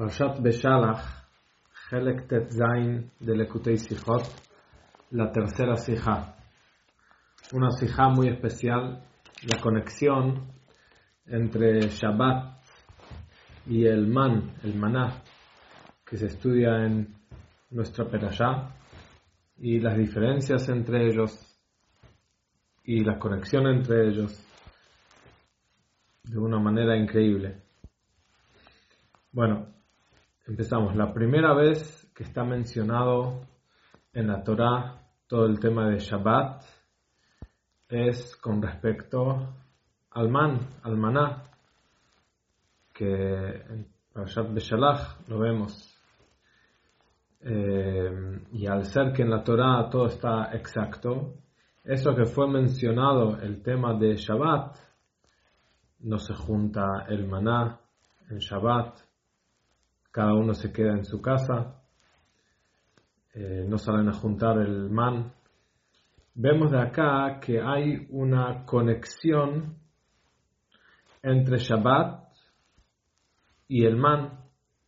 פרשת בשלח, חלק ט"ז de Lekutei Sichot, la tercera sija. Una sija muy especial, la conexión entre Shabbat y el man, el maná, que se estudia en nuestra perashá, y las diferencias entre ellos, y la conexión entre ellos, de una manera increíble. Bueno, Empezamos. La primera vez que está mencionado en la Torah todo el tema de Shabbat es con respecto al man, al maná, que en Parashat Beshalach lo vemos. Eh, y al ser que en la Torah todo está exacto, eso que fue mencionado, el tema de Shabbat, no se junta el maná en Shabbat, cada uno se queda en su casa, eh, no salen a juntar el man. Vemos de acá que hay una conexión entre Shabbat y el man.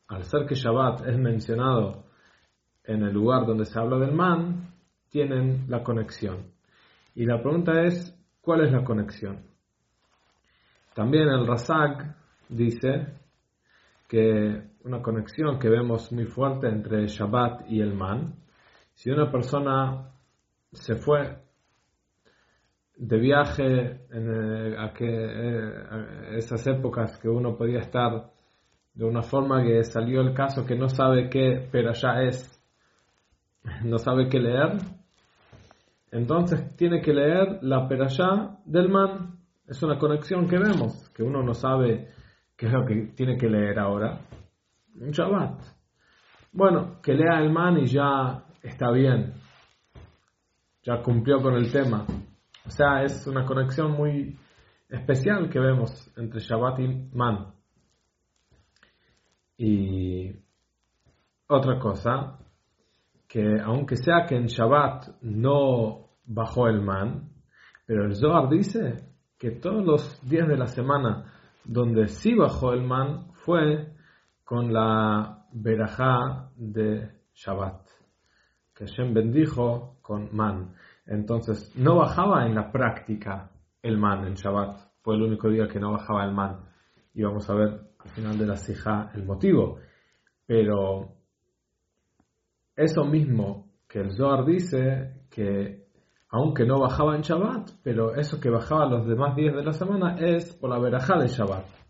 Al ser que Shabbat es mencionado en el lugar donde se habla del man, tienen la conexión. Y la pregunta es, ¿cuál es la conexión? También el Razak dice que una conexión que vemos muy fuerte entre Shabbat y el man. Si una persona se fue de viaje en eh, eh, esas épocas que uno podía estar de una forma que salió el caso que no sabe qué pero ya es, no sabe qué leer, entonces tiene que leer la perashá del man. Es una conexión que vemos, que uno no sabe qué es lo que tiene que leer ahora un Shabbat. Bueno, que lea el man y ya está bien. Ya cumplió con el tema. O sea, es una conexión muy especial que vemos entre Shabbat y man. Y otra cosa, que aunque sea que en Shabbat no bajó el man, pero el Zohar dice que todos los días de la semana donde sí bajó el man fue con la verajá de Shabbat, que Hashem bendijo con man. Entonces, no bajaba en la práctica el man en Shabbat, fue el único día que no bajaba el man. Y vamos a ver al final de la sija el motivo. Pero eso mismo que el Zohar dice que aunque no bajaba en Shabbat, pero eso que bajaba los demás días de la semana es por la verajá de Shabbat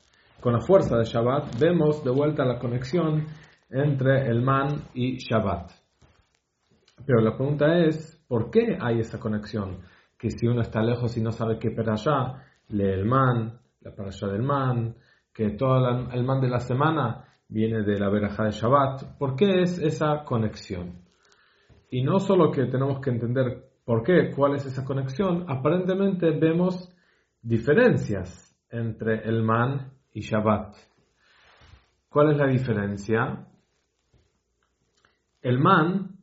con la fuerza de Shabbat, vemos de vuelta la conexión entre el man y Shabbat. Pero la pregunta es, ¿por qué hay esa conexión? Que si uno está lejos y no sabe qué perashá, lee el man, la perashá del man, que todo el man de la semana viene de la verajá de Shabbat. ¿Por qué es esa conexión? Y no solo que tenemos que entender por qué, cuál es esa conexión, aparentemente vemos diferencias entre el man y Shabbat. ¿Cuál es la diferencia? El man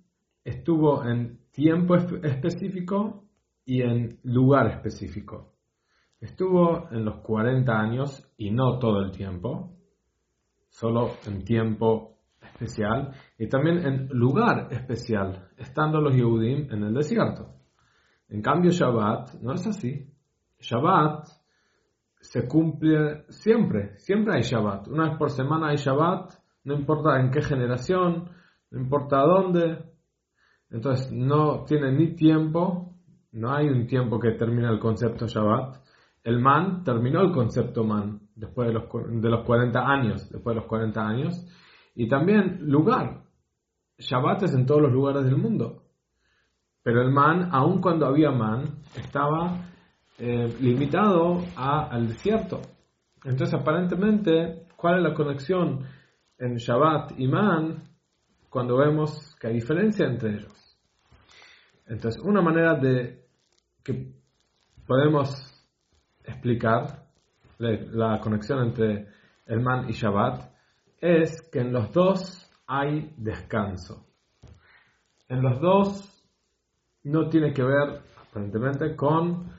estuvo en tiempo específico y en lugar específico. Estuvo en los 40 años y no todo el tiempo, solo en tiempo especial y también en lugar especial, estando los Yehudim en el desierto. En cambio, Shabbat no es así. Shabbat se cumple siempre, siempre hay Shabbat. Una vez por semana hay Shabbat, no importa en qué generación, no importa dónde. Entonces no tiene ni tiempo, no hay un tiempo que termina el concepto Shabbat. El man terminó el concepto man después de los, de los 40 años, después de los 40 años. Y también lugar. Shabbat es en todos los lugares del mundo. Pero el man, aun cuando había man, estaba eh, limitado al desierto. Entonces, aparentemente, ¿cuál es la conexión en Shabbat y Man cuando vemos que hay diferencia entre ellos? Entonces, una manera de que podemos explicar la, conexión entre el Man y Shabbat es que en los dos hay descanso. En los dos no tiene que ver, aparentemente, con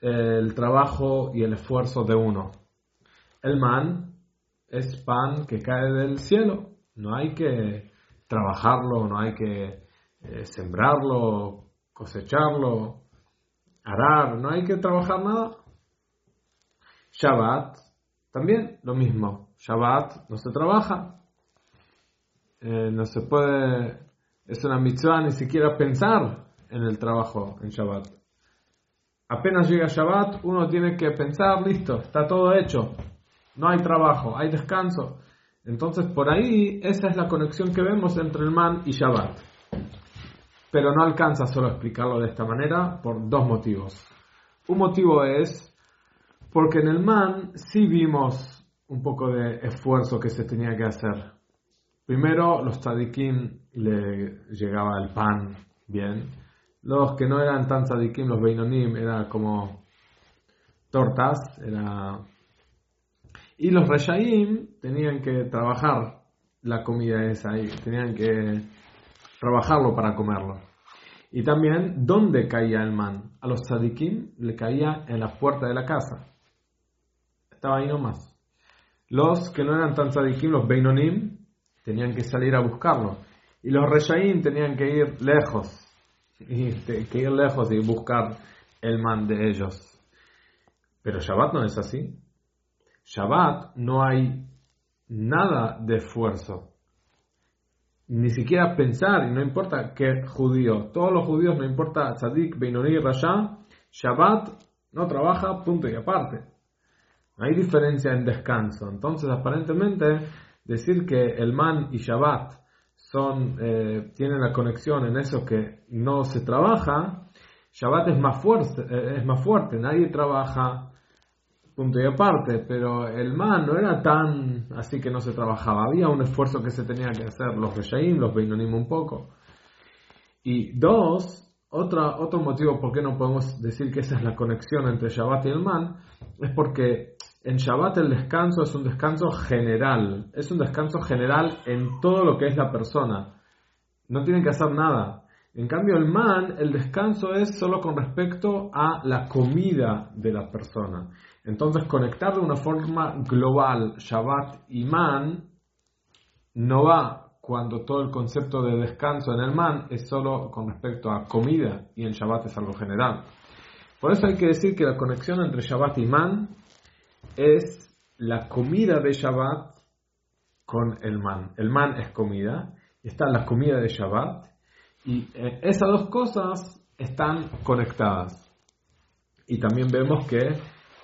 el trabajo y el esfuerzo de uno. El man es pan que cae del cielo No hay que trabajarlo, no hay que eh, sembrarlo, cosecharlo, arar, no hay que trabajar nada. Shabbat, también lo mismo. Shabbat no se trabaja. Eh, no se puede, es una mitzvah ni siquiera pensar en el trabajo en Shabbat. Apenas llega Shabbat, uno tiene que pensar, listo, está todo hecho. No hay trabajo, hay descanso. Entonces por ahí esa es la conexión que vemos entre el man y Shabbat. Pero no alcanza solo explicarlo de esta manera por dos motivos. Un motivo es porque en el man sí vimos un poco de esfuerzo que se tenía que hacer. Primero, los tzadikim le llegaba el pan bien. Los que no eran tan tzadikim, los beinonim, era como tortas. Era... Y los reshaim tenían que trabajar la comida esa ahí. Tenían que trabajarlo para comerlo. Y también, ¿dónde caía el man? A los tzadikim le caía en la puerta de la casa. Estaba ahí nomás. Los que no eran tan tzadikim, los beinonim, tenían que salir a buscarlo. Y los reshaim tenían que ir lejos. Y que ir lejos y buscar el man de ellos. Pero Shabbat no es así. Shabbat no hay nada de esfuerzo ni siquiera pensar, y no importa qué judío, todos los judíos, no importa tzadik, Beinoni, Rasha, Shabbat no trabaja, punto y aparte. No hay diferencia en descanso. Entonces, aparentemente, decir que el man y Shabbat son, eh, tienen la conexión en eso que no se trabaja, Shabbat es más fuerte, eh, es más fuerte, nadie trabaja punto y aparte, pero el man no era tan así que no se trabajaba, había un esfuerzo que se tenía que hacer, los Reshaim, los Beinonim un poco. Y dos, otra, otro motivo por qué no podemos decir que esa es la conexión entre Shabbat y el man, es porque en Shabbat el descanso es un descanso general, es un descanso general en todo lo que es la persona. No tienen que hacer nada. En cambio, el man, el descanso es solo con respecto a la comida de la persona. Entonces, conectar de una forma global Shabbat y Man no va cuando todo el concepto de descanso en el Man es solo con respecto a comida y en Shabbat es algo general. Por eso hay que decir que la conexión entre Shabbat y Man es la comida de Shabbat con el Man. El Man es comida, y está la comida de Shabbat, y eh, esas dos cosas están conectadas. Y también vemos que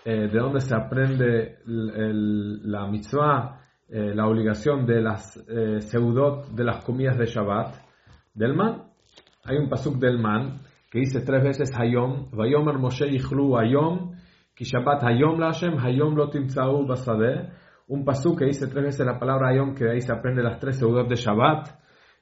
eh, de dónde se aprende la mitzvah, eh, la obligación de las seudot, de las comidas de Shabbat, del man. Hay un pasuk del man que dice tres veces Hayom, Vayomer Moshe Yichlu Hayom, Ki Shabbat Hayom Lashem, Hayom Lo Timtzau Basadeh. Un pasuk que dice tres veces la palabra Hayom, que ahí se aprende las tres seudot de Shabbat.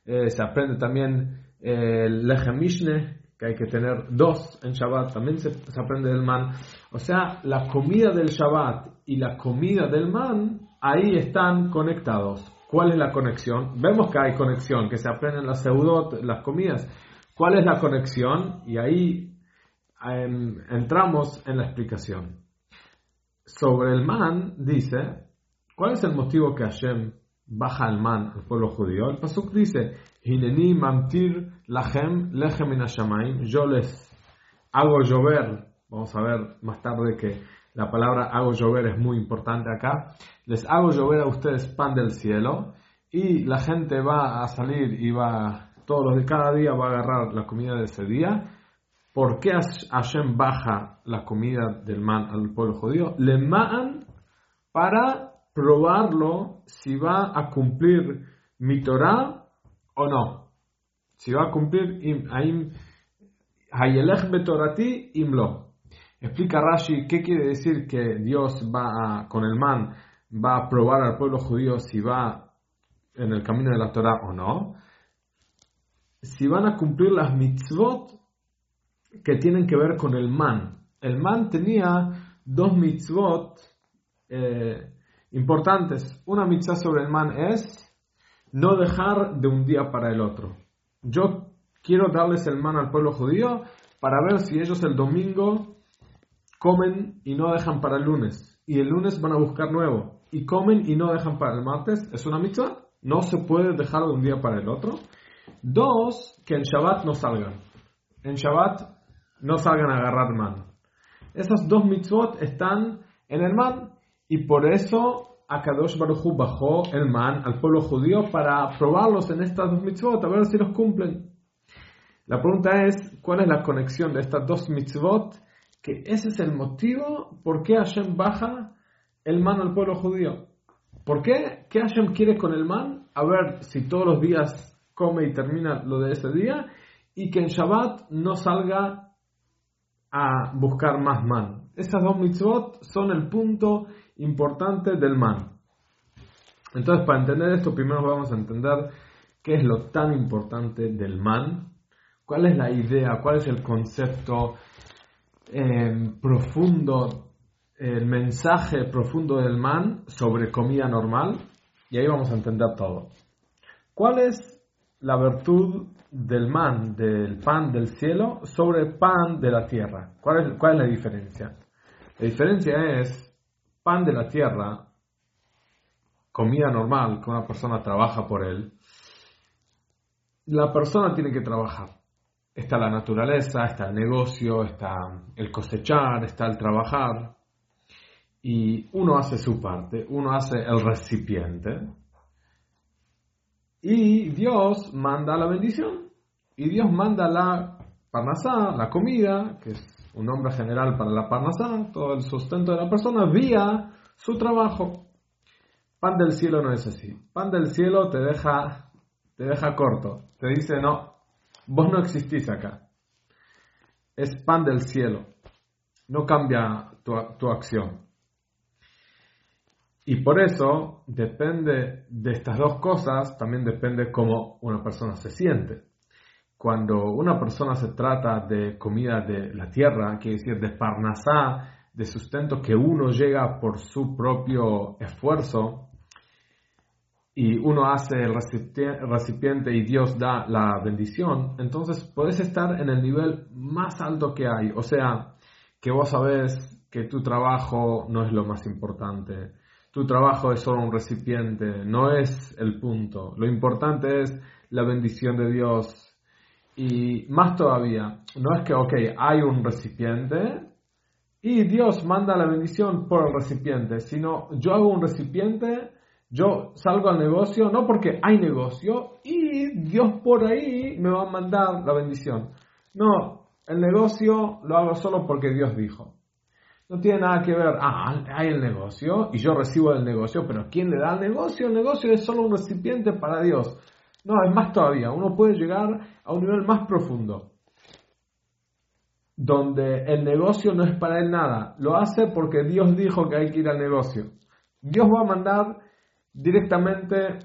se aprende también el Lechem Mishne, que hay que tener dos en Shabbat, también se, aprende del man. O sea, la comida del Shabbat y la comida del man, ahí están conectados. ¿Cuál es la conexión? Vemos que hay conexión, que se aprenden las seudot, las comidas. ¿Cuál es la conexión? Y ahí em, entramos en la explicación. Sobre el man dice, ¿cuál es el motivo que Hashem baja al man al pueblo judío? El Pasuk dice, Hineni mamtir lachem lechem in Yo les hago llover. Vamos a ver más tarde que la palabra hago llover es muy importante acá. Les hago llover a ustedes pan del cielo y la gente va a salir y va todos los de cada día va a agarrar la comida de ese día. ¿Por qué Hashem baja la comida del man al pueblo judío? Le ma'an para probarlo si va a cumplir mi Torah o no. Si va a cumplir, Hayelech betorati imlo. Explica Rashi qué quiere decir que Dios va con el man, va a probar al pueblo judío si va en el camino de la Torah o no. Si van a cumplir las mitzvot que tienen que ver con el man. El man tenía dos mitzvot eh, importantes. Una mitzvah sobre el man es no dejar de un día para el otro. Yo quiero darles el man al pueblo judío para ver si ellos el domingo comen y no dejan para el lunes. Y el lunes van a buscar nuevo. Y comen y no dejan para el martes. ¿Es una mitzvah? no se puede dejar de un día para el otro. Dos, que en Shabbat no salgan. En Shabbat no salgan a agarrar man. Esas dos mitzvot están en el man y por eso Akadosh Baruj bajó el man al pueblo judío para probarlos en estas dos mitzvot, a ver si los cumplen. La pregunta es, ¿cuál es la conexión de estas dos mitzvot? Que ese es el motivo por qué Hashem baja el man al pueblo judío. ¿Por qué? ¿Qué Hashem quiere con el man? A ver si todos los días come y termina lo de ese día y que en Shabbat no salga a buscar más man. Esas dos mitzvot son el punto importante del man. Entonces, para entender esto, primero vamos a entender qué es lo tan importante del man, cuál es la idea, cuál es el concepto eh, profundo el mensaje profundo del man sobre comida normal y ahí vamos a entender todo. ¿Cuál es la virtud del man, del pan del cielo, sobre el pan de la tierra? ¿Cuál es, cuál es la diferencia? La diferencia es pan de la tierra, comida normal, que una persona trabaja por él. La persona tiene que trabajar. Está la naturaleza, está el negocio, está el cosechar, está el trabajar y uno hace su parte, uno hace el recipiente y Dios manda la bendición y Dios manda la parnasá, la comida, que es un nombre general para la parnasá, todo el sustento de la persona vía su trabajo. Pan del cielo no es así. Pan del cielo te deja, te deja corto. Te dice, no, vos no existís acá. Es pan del cielo. No cambia tu, tu acción. Y por eso depende de estas dos cosas, también depende cómo una persona se siente. Cuando una persona se trata de comida de la tierra, quiere decir de parnasá, de sustento que uno llega por su propio esfuerzo, y uno hace el recipiente y Dios da la bendición, entonces puedes estar en el nivel más alto que hay. O sea, que vos sabés que tu trabajo no es lo más importante, tu trabajo es solo un recipiente, no es el punto. Lo importante es la bendición de Dios. Y más todavía, no es que, ok, hay un recipiente y Dios manda la bendición por el recipiente, sino yo hago un recipiente, yo salgo al negocio, no porque hay negocio y Dios por ahí me va a mandar la bendición. No, el negocio lo hago solo porque Dios dijo. No tiene nada que ver, ah, hay el negocio y yo recibo el negocio, pero ¿quién le da el negocio? El negocio es solo un recipiente para Dios. No, es más todavía, uno puede llegar a un nivel más profundo, donde el negocio no es para él nada, lo hace porque Dios dijo que hay que ir al negocio. Dios va a mandar directamente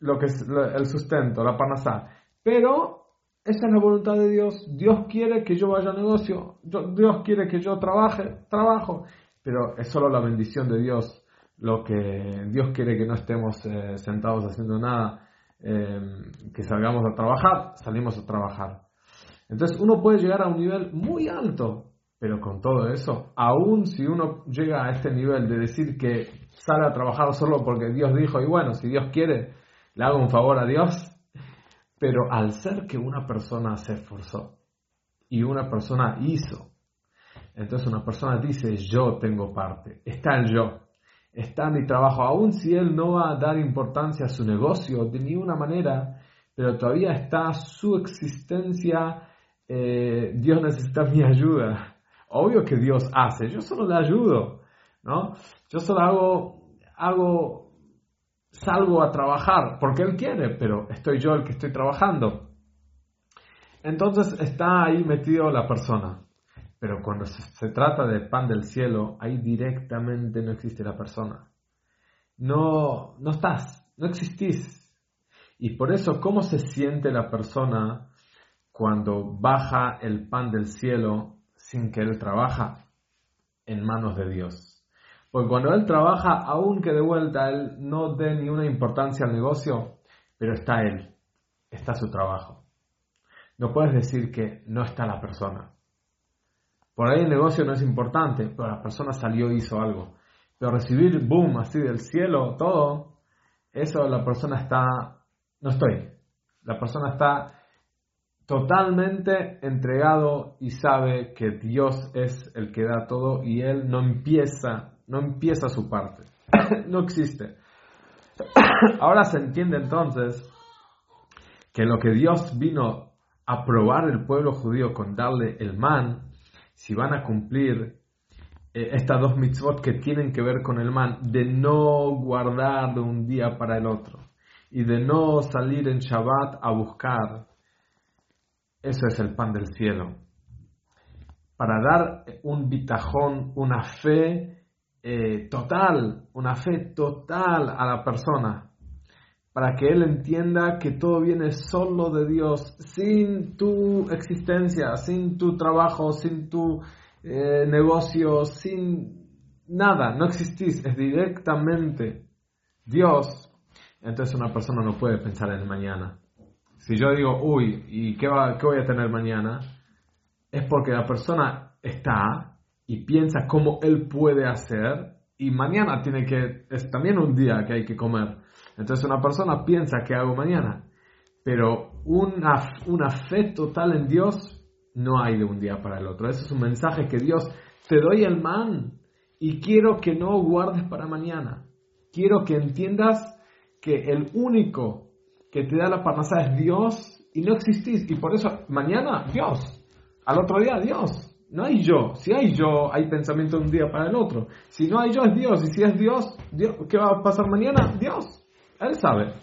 lo que es el sustento, la panasá, pero esa es la voluntad de Dios. Dios quiere que yo vaya a negocio. Dios quiere que yo trabaje, trabajo. Pero es solo la bendición de Dios lo que Dios quiere que no estemos eh, sentados haciendo nada, em, que salgamos a trabajar, salimos a trabajar. Entonces uno puede llegar a un nivel muy alto, pero con todo eso, aún si uno llega a este nivel de decir que sale a trabajar solo porque Dios dijo, y bueno, si Dios quiere, le hago un favor a Dios, pero al ser que una persona se esforzó y una persona hizo, entonces una persona dice yo tengo parte, está el yo, está mi trabajo, aun si él no va a dar importancia a su negocio de ninguna manera, pero todavía está su existencia, eh, Dios necesita mi ayuda. Obvio que Dios hace, yo solo le ayudo, ¿no? Yo solo hago, hago salgo a trabajar porque Él quiere, pero estoy yo el que estoy trabajando. Entonces está ahí metido la persona. Pero cuando se, trata de pan del cielo, ahí directamente no existe la persona. No, no estás, no existís. Y por eso, ¿cómo se siente la persona cuando baja el pan del cielo sin que él trabaja en manos de Dios? Porque cuando él trabaja, aunque de vuelta él no dé ni una importancia al negocio, pero está él, está su trabajo. No puedes decir que no está la persona. Por ahí el negocio no es importante, pero la persona salió y hizo algo. Pero recibir boom así del cielo, todo, eso la persona está, no estoy. La persona está totalmente entregado y sabe que Dios es el que da todo y él no empieza, no empieza su parte. no existe. Ahora se entiende entonces que lo que Dios vino a probar el pueblo judío con darle el man, si van a cumplir eh, estas dos mitzvot que tienen que ver con el man, de no guardar de un día para el otro y de no salir en Shabbat a buscar eso es el pan del cielo. Para dar un bitajón, una fe eh, total, una fe total a la persona. Para que él entienda que todo viene solo de Dios, sin tu existencia, sin tu trabajo, sin tu eh, negocio, sin nada, no existís, es directamente Dios. Entonces una persona no puede pensar en mañana. Si yo digo, uy, ¿y qué, va, qué voy a tener mañana? Es porque la persona está y piensa cómo él puede hacer y mañana tiene que, es también un día que hay que comer. Entonces una persona piensa qué hago mañana, pero una, una fe total en Dios no hay de un día para el otro. Ese es un mensaje que Dios, te doy el man y quiero que no guardes para mañana. Quiero que entiendas que el único que te da la parnasá es Dios y no existís. Y por eso mañana Dios, al otro día Dios. No hay yo. Si hay yo, hay pensamiento de un día para el otro. Si no hay yo, es Dios. Y si es Dios, Dios ¿qué va a pasar mañana? Dios. Él sabe.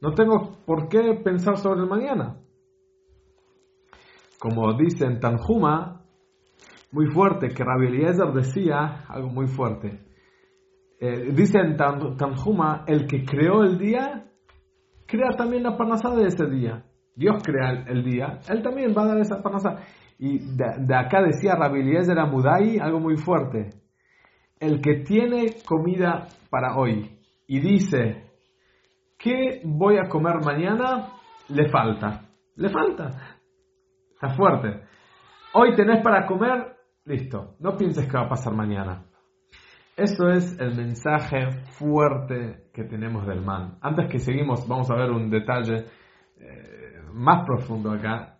No tengo por qué pensar sobre el mañana. Como dice en Tanjuma, muy fuerte, que Rabbi Eliezer decía algo muy fuerte. Eh, dice en Tanjuma, el que creó el día crea también la parnasá de ese día. Dios crea el, día, Él también va a dar esa parnasá. Y de, acá decía Rabbi Eliezer Amudai algo muy fuerte. El que tiene comida para hoy y dice, ¿qué voy a comer mañana? Le falta. Le falta. Está fuerte. Hoy tenés para comer, listo. No pienses que va a pasar mañana. Eso es el mensaje fuerte que tenemos del man. Antes que seguimos, vamos a ver un detalle eh, más profundo acá,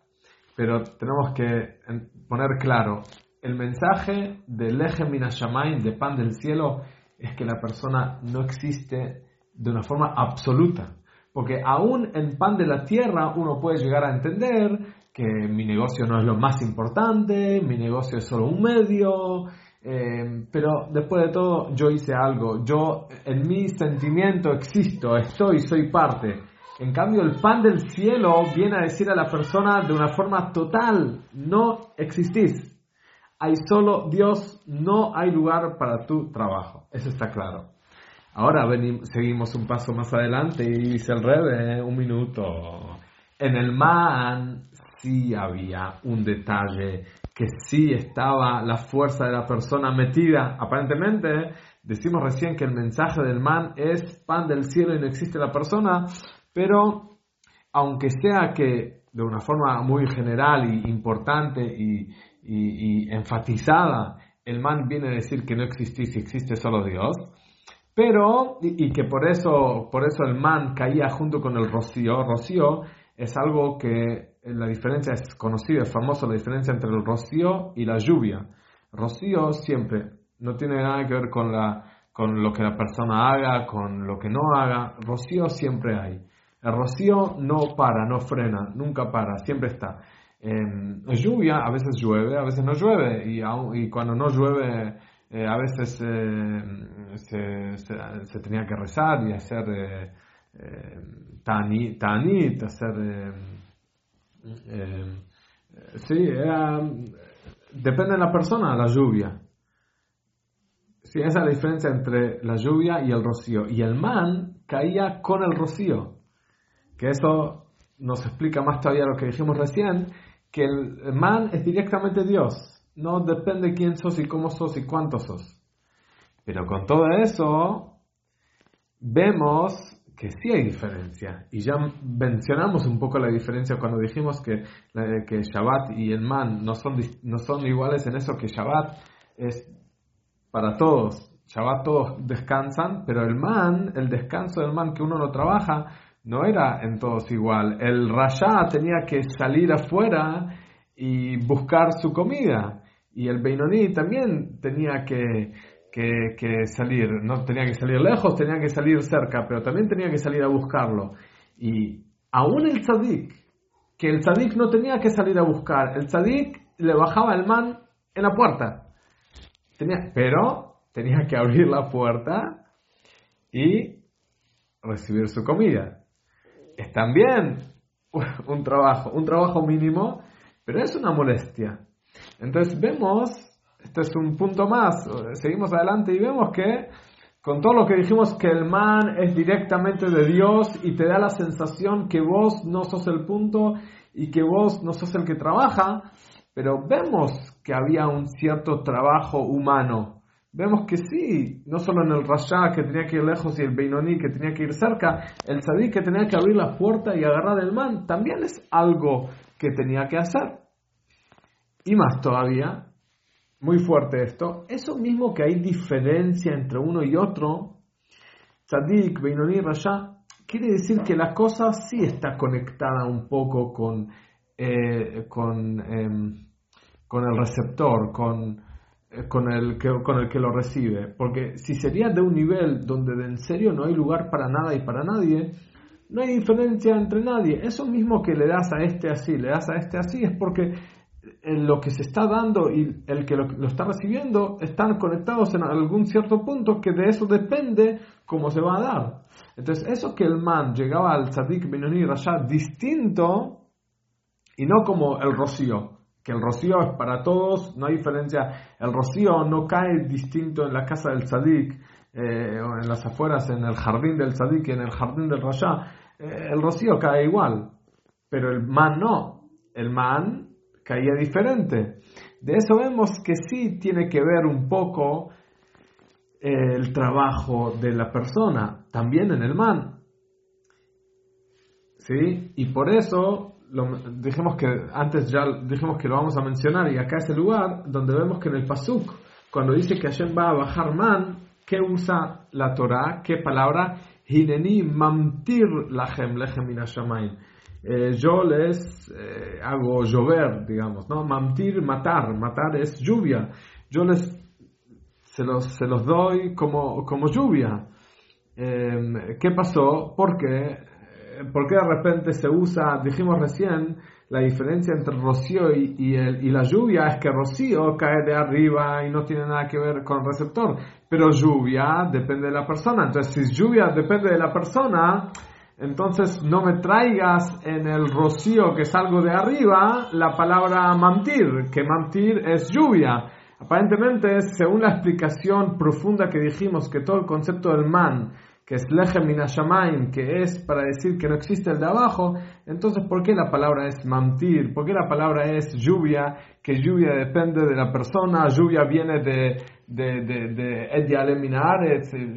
pero tenemos que poner claro, el mensaje del eje minashamayim, de pan del cielo, es que la persona no existe de una forma absoluta. Porque aún en pan de la tierra uno puede llegar a entender que mi negocio no es lo más importante, mi negocio es solo un medio, Em, pero después de todo, yo hice algo. Yo, en mi sentimiento, existo, estoy, soy parte. En cambio, el pan del cielo viene a decir a la persona de una forma total, no existís. Hay solo Dios, no hay lugar para tu trabajo. Eso está claro. Ahora venimos, seguimos un paso más adelante y dice el rebe, un minuto. En el man sí había un detalle que sí estaba la fuerza de la persona metida. Aparentemente, decimos recién que el mensaje del man es pan del cielo y no existe la persona, pero aunque sea que de una forma muy general y importante y, enfatizada, el man viene a decir que no existís y existe solo Dios, pero, y, que por eso, por eso el man caía junto con el rocío, rocío es algo que la diferencia es conocida, es famosa la diferencia entre el rocío y la lluvia. Rocío siempre no tiene nada que ver con, la, con lo que la persona haga, con lo que no haga. Rocío siempre hay. El rocío no para, no frena, nunca para, siempre está. lluvia, a veces llueve, a veces no llueve, y, y cuando no llueve, eh, a veces eh, se, se, tenía que rezar y hacer eh, eh tanit, hacer eh, sí, depende de la persona, la lluvia. Sí, esa es la diferencia entre la lluvia y el rocío. Y el man caía con el rocío. Que eso nos explica más todavía lo que dijimos recién, que el man es directamente Dios. No depende quién sos y cómo sos y cuánto sos. Pero con todo eso, vemos que sí hay diferencia. Y ya mencionamos un poco la diferencia cuando dijimos que, que Shabbat y el man no son, no son iguales en eso que Shabbat es para todos. Shabbat todos descansan, pero el man, el descanso del man que uno no trabaja, no era en todos igual. El Rasha tenía que salir afuera y buscar su comida. Y el Beinoní también tenía que, que, salir, no tenía que salir lejos, tenía que salir cerca, pero también tenía que salir a buscarlo. Y aún el tzadik, que el tzadik no tenía que salir a buscar, el tzadik le bajaba el man en la puerta. Tenía, pero tenía que abrir la puerta y recibir su comida. Es también un trabajo, un trabajo mínimo, pero es una molestia. Entonces vemos, este es un punto más, seguimos adelante y vemos que con todo lo que dijimos que el man es directamente de Dios y te da la sensación que vos no sos el punto y que vos no sos el que trabaja, pero vemos que había un cierto trabajo humano. Vemos que sí, no solo en el Rasha que tenía que ir lejos y el Beinoní que tenía que ir cerca, el Sadik que tenía que abrir la puerta y agarrar el man, también es algo que tenía que hacer. Y más todavía, muy fuerte esto, eso mismo que hay diferencia entre uno y otro, Tzadik, Beinoní, Rasha, quiere decir que la cosa sí está conectada un poco con, eh, con, em, con el receptor, con, con, el que, con el que lo recibe. Porque si sería de un nivel donde de en serio no hay lugar para nada y para nadie, no hay diferencia entre nadie. Eso mismo que le das a este así, le das a este así, es porque lo que se está dando y el que lo, está recibiendo están conectados en algún cierto punto que de eso depende cómo se va a dar. Entonces, eso que el man llegaba al tzadik Benoni Rasha distinto y no como el rocío, que el rocío es para todos, no hay diferencia. El rocío no cae distinto en la casa del tzadik eh, o en las afueras, en el jardín del tzadik y en el jardín del Rasha. Eh, el rocío cae igual, pero el man no. El man caía diferente. De eso vemos que sí tiene que ver un poco eh, el trabajo de la persona, también en el man. ¿Sí? Y por eso dijimos que antes ya dijimos que lo vamos a mencionar y acá es el lugar donde vemos que en el pasuk cuando dice que Hashem va a bajar man ¿qué usa la Torah? ¿qué palabra? Hineni mamtir lachem lechem eh, yo les eh, hago llover, digamos, ¿no? Mamtir, matar, matar es lluvia. Yo les se los, se los doy como, como lluvia. Em, ¿Qué pasó? ¿Por qué? ¿Por qué de repente se usa, dijimos recién, la diferencia entre rocío y, y, el, y, la lluvia es que rocío cae de arriba y no tiene nada que ver con receptor, pero lluvia depende de la persona. Entonces, si lluvia depende de la persona, entonces no me traigas en el rocío que salgo de arriba la palabra mantir, que mantir es lluvia. Aparentemente, según la explicación profunda que dijimos, que todo el concepto del man que es lechem que es para decir que no existe el de abajo, entonces ¿por qué la palabra es mantir? ¿Por qué la palabra es lluvia? Que lluvia depende de la persona, lluvia viene de, de, de, de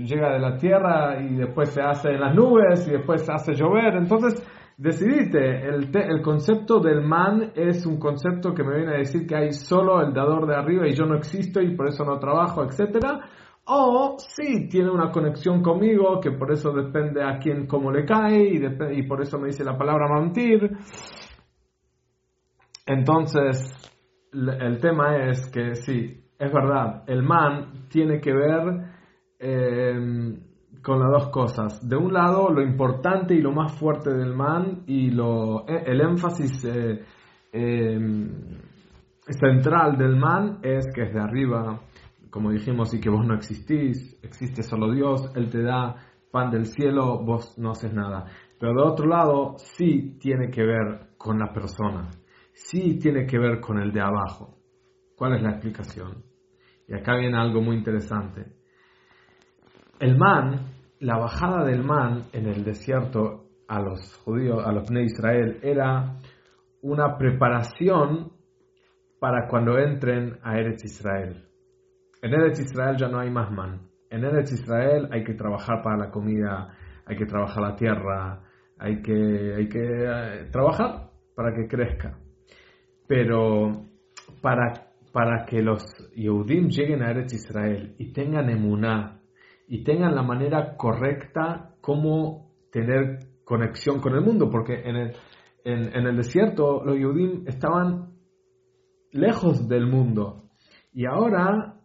llega de la tierra y después se hace en las nubes y después se hace llover. Entonces, decidite, el, el concepto del man es un concepto que me viene a decir que hay solo el dador de arriba y yo no existo y por eso no trabajo, etcétera o sí tiene una conexión conmigo, que por eso depende a quién cómo le cae y, y por eso me dice la palabra mentir. Entonces, el tema es que sí, es verdad, el man tiene que ver em, con las dos cosas. De un lado, lo importante y lo más fuerte del man y lo, e, el énfasis eh, em, central del man es que es de arriba como dijimos, y que vos no existís, existe solo Dios, Él te da pan del cielo, vos no haces nada. Pero de otro lado, sí tiene que ver con la persona, sí tiene que ver con el de abajo. ¿Cuál es la explicación? Y acá viene algo muy interesante. El man, la bajada del man en el desierto a los judíos, a los de Israel, era una preparación para cuando entren a Eretz Israel. En Eretz Israel ya no hay más man. En Eretz Israel hay que trabajar para la comida, hay que trabajar la tierra, hay que, hay que eh, trabajar para que crezca. Pero para para que los Yehudim lleguen a Eretz Israel y tengan emuná y tengan la manera correcta como tener conexión con el mundo, porque en el, en, el desierto los Yehudim estaban lejos del mundo y ahora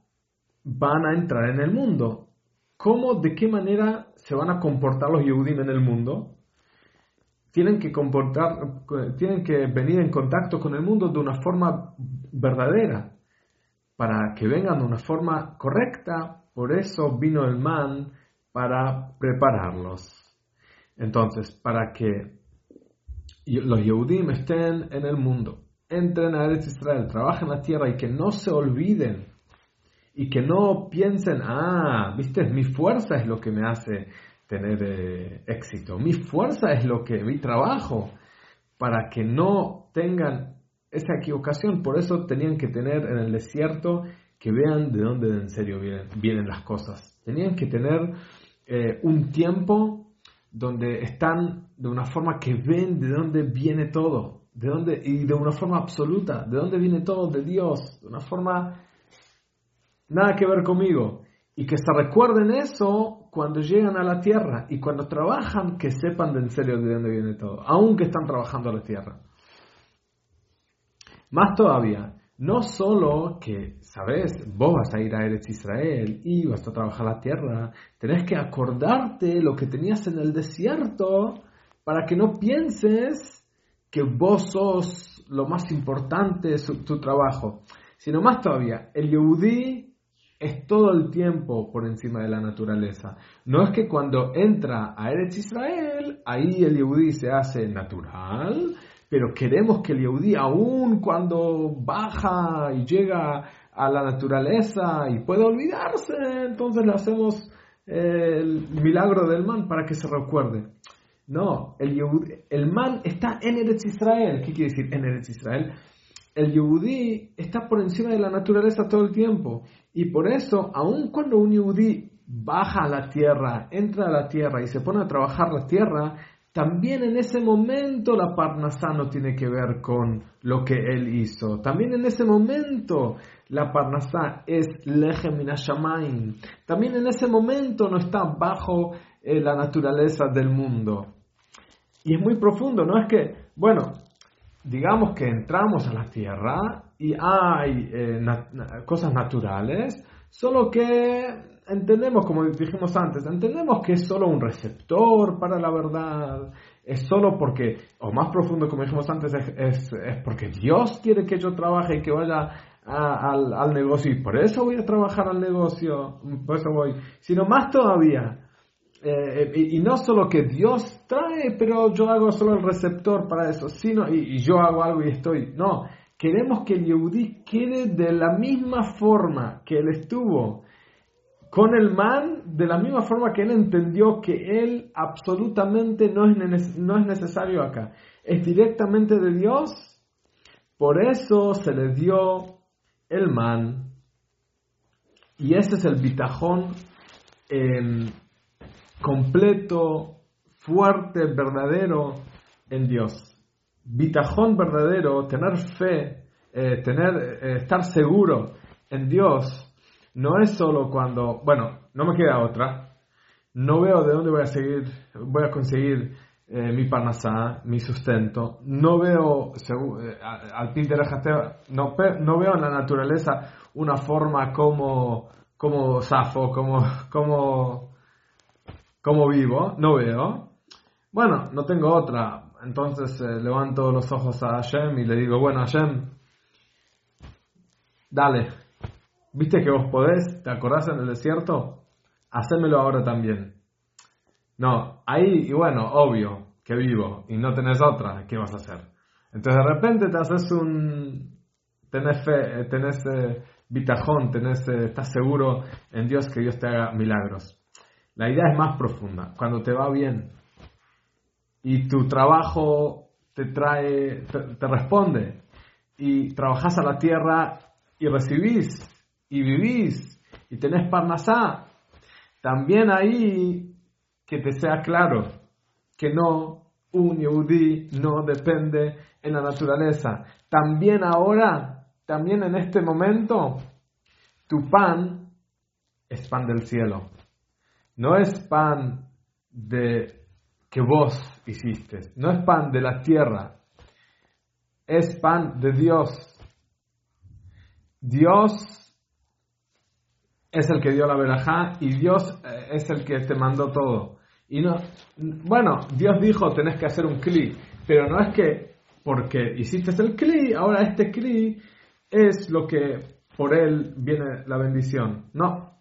van a entrar en el mundo. ¿Cómo, de qué manera se van a comportar los Yehudim en el mundo? Tienen que, comportar, tienen que venir en contacto con el mundo de una forma verdadera, para que vengan de una forma correcta. Por eso vino el man para prepararlos. Entonces, para que los Yehudim estén en el mundo, entren a Eretz Israel, trabajen la tierra y que no se olviden y que no piensen, ah, viste, mi fuerza es lo que me hace tener eh, éxito, mi fuerza es lo que, mi trabajo, para que no tengan esa equivocación, por eso tenían que tener en el desierto que vean de dónde en serio vienen, vienen las cosas. Tenían que tener eh, un tiempo donde están de una forma que ven de dónde viene todo, de dónde, y de una forma absoluta, de dónde viene todo, de Dios, de una forma nada que ver conmigo. Y que se recuerden eso cuando llegan a la tierra y cuando trabajan, que sepan de en serio de dónde viene todo, aunque están trabajando la tierra. Más todavía, no solo que, sabes, vos vas a ir a Eretz Israel y vas a trabajar la tierra, tenés que acordarte lo que tenías en el desierto para que no pienses que vos sos lo más importante de tu trabajo, sino más todavía, el Yehudi es todo el tiempo por encima de la naturaleza. No es que cuando entra a Eretz Israel, ahí el Yehudi se hace natural, pero queremos que el Yehudi, aún cuando baja y llega a la naturaleza y puede olvidarse, entonces le hacemos eh, el milagro del man para que se recuerde. No, el, el man está en Eretz Israel. ¿Qué quiere decir en Eretz Israel? El Yehudi está por encima de la naturaleza todo el tiempo. Y por eso, aun cuando un Yehudi baja a la tierra, entra a la tierra y se pone a trabajar la tierra, también en ese momento la Parnasá no tiene que ver con lo que él hizo. También en ese momento la Parnasá es Lechem Minashamain. También en ese momento no está bajo eh, la naturaleza del mundo. Y es muy profundo, ¿no? Es que, bueno, digamos que entramos a la tierra y hay eh, cosas naturales, solo que entendemos, como dijimos antes, entendemos que es solo un receptor para la verdad, es solo porque, o más profundo como dijimos antes, es, es, porque Dios quiere que yo trabaje y que vaya al, al, negocio y por eso voy a trabajar al negocio, por eso voy, sino más todavía, eh, y, no solo que Dios trae, pero yo hago solo el receptor para eso, sino, y, yo hago algo y estoy. No, queremos que el Yehudi quede de la misma forma que él estuvo con el man, de la misma forma que él entendió que él absolutamente no es, no es necesario acá. Es directamente de Dios, por eso se le dio el man. Y ese es el bitajón. Eh, completo, fuerte, verdadero en Dios. Bitajón verdadero, tener fe, eh, tener, eh, estar seguro en Dios, no es solo cuando, bueno, no me queda otra, no veo de dónde voy a seguir, voy a conseguir eh, mi panasá, mi sustento, no veo al fin de la no, no veo en la naturaleza una forma como, como Safo, como, como ¿Cómo vivo? No veo. Bueno, no tengo otra. Entonces eh, levanto los ojos a Hashem y le digo, bueno Hashem, dale. ¿Viste que vos podés? ¿Te acordás en el desierto? Hacémelo ahora también. No, ahí, y bueno, obvio que vivo y no tenés otra, ¿qué vas a hacer? Entonces de repente te haces un... tenés fe, eh, tenés eh, tenés, estás seguro en Dios que Dios te haga milagros. La idea es más profunda. Cuando te va bien y tu trabajo te trae, te, responde y trabajas a la tierra y recibís y vivís y tenés parnasá, también ahí que te sea claro que no, un Yehudi no depende en la naturaleza. También ahora también en este momento, tu pan es pan del cielo. No es pan de que vos hiciste, no es pan de la tierra, es pan de Dios. Dios es el que dio la verajá y Dios eh, es el que te mandó todo. Y no, bueno, Dios dijo tenés que hacer un cli, pero no es que porque hiciste el cli, ahora este cli es lo que por él viene la bendición. No.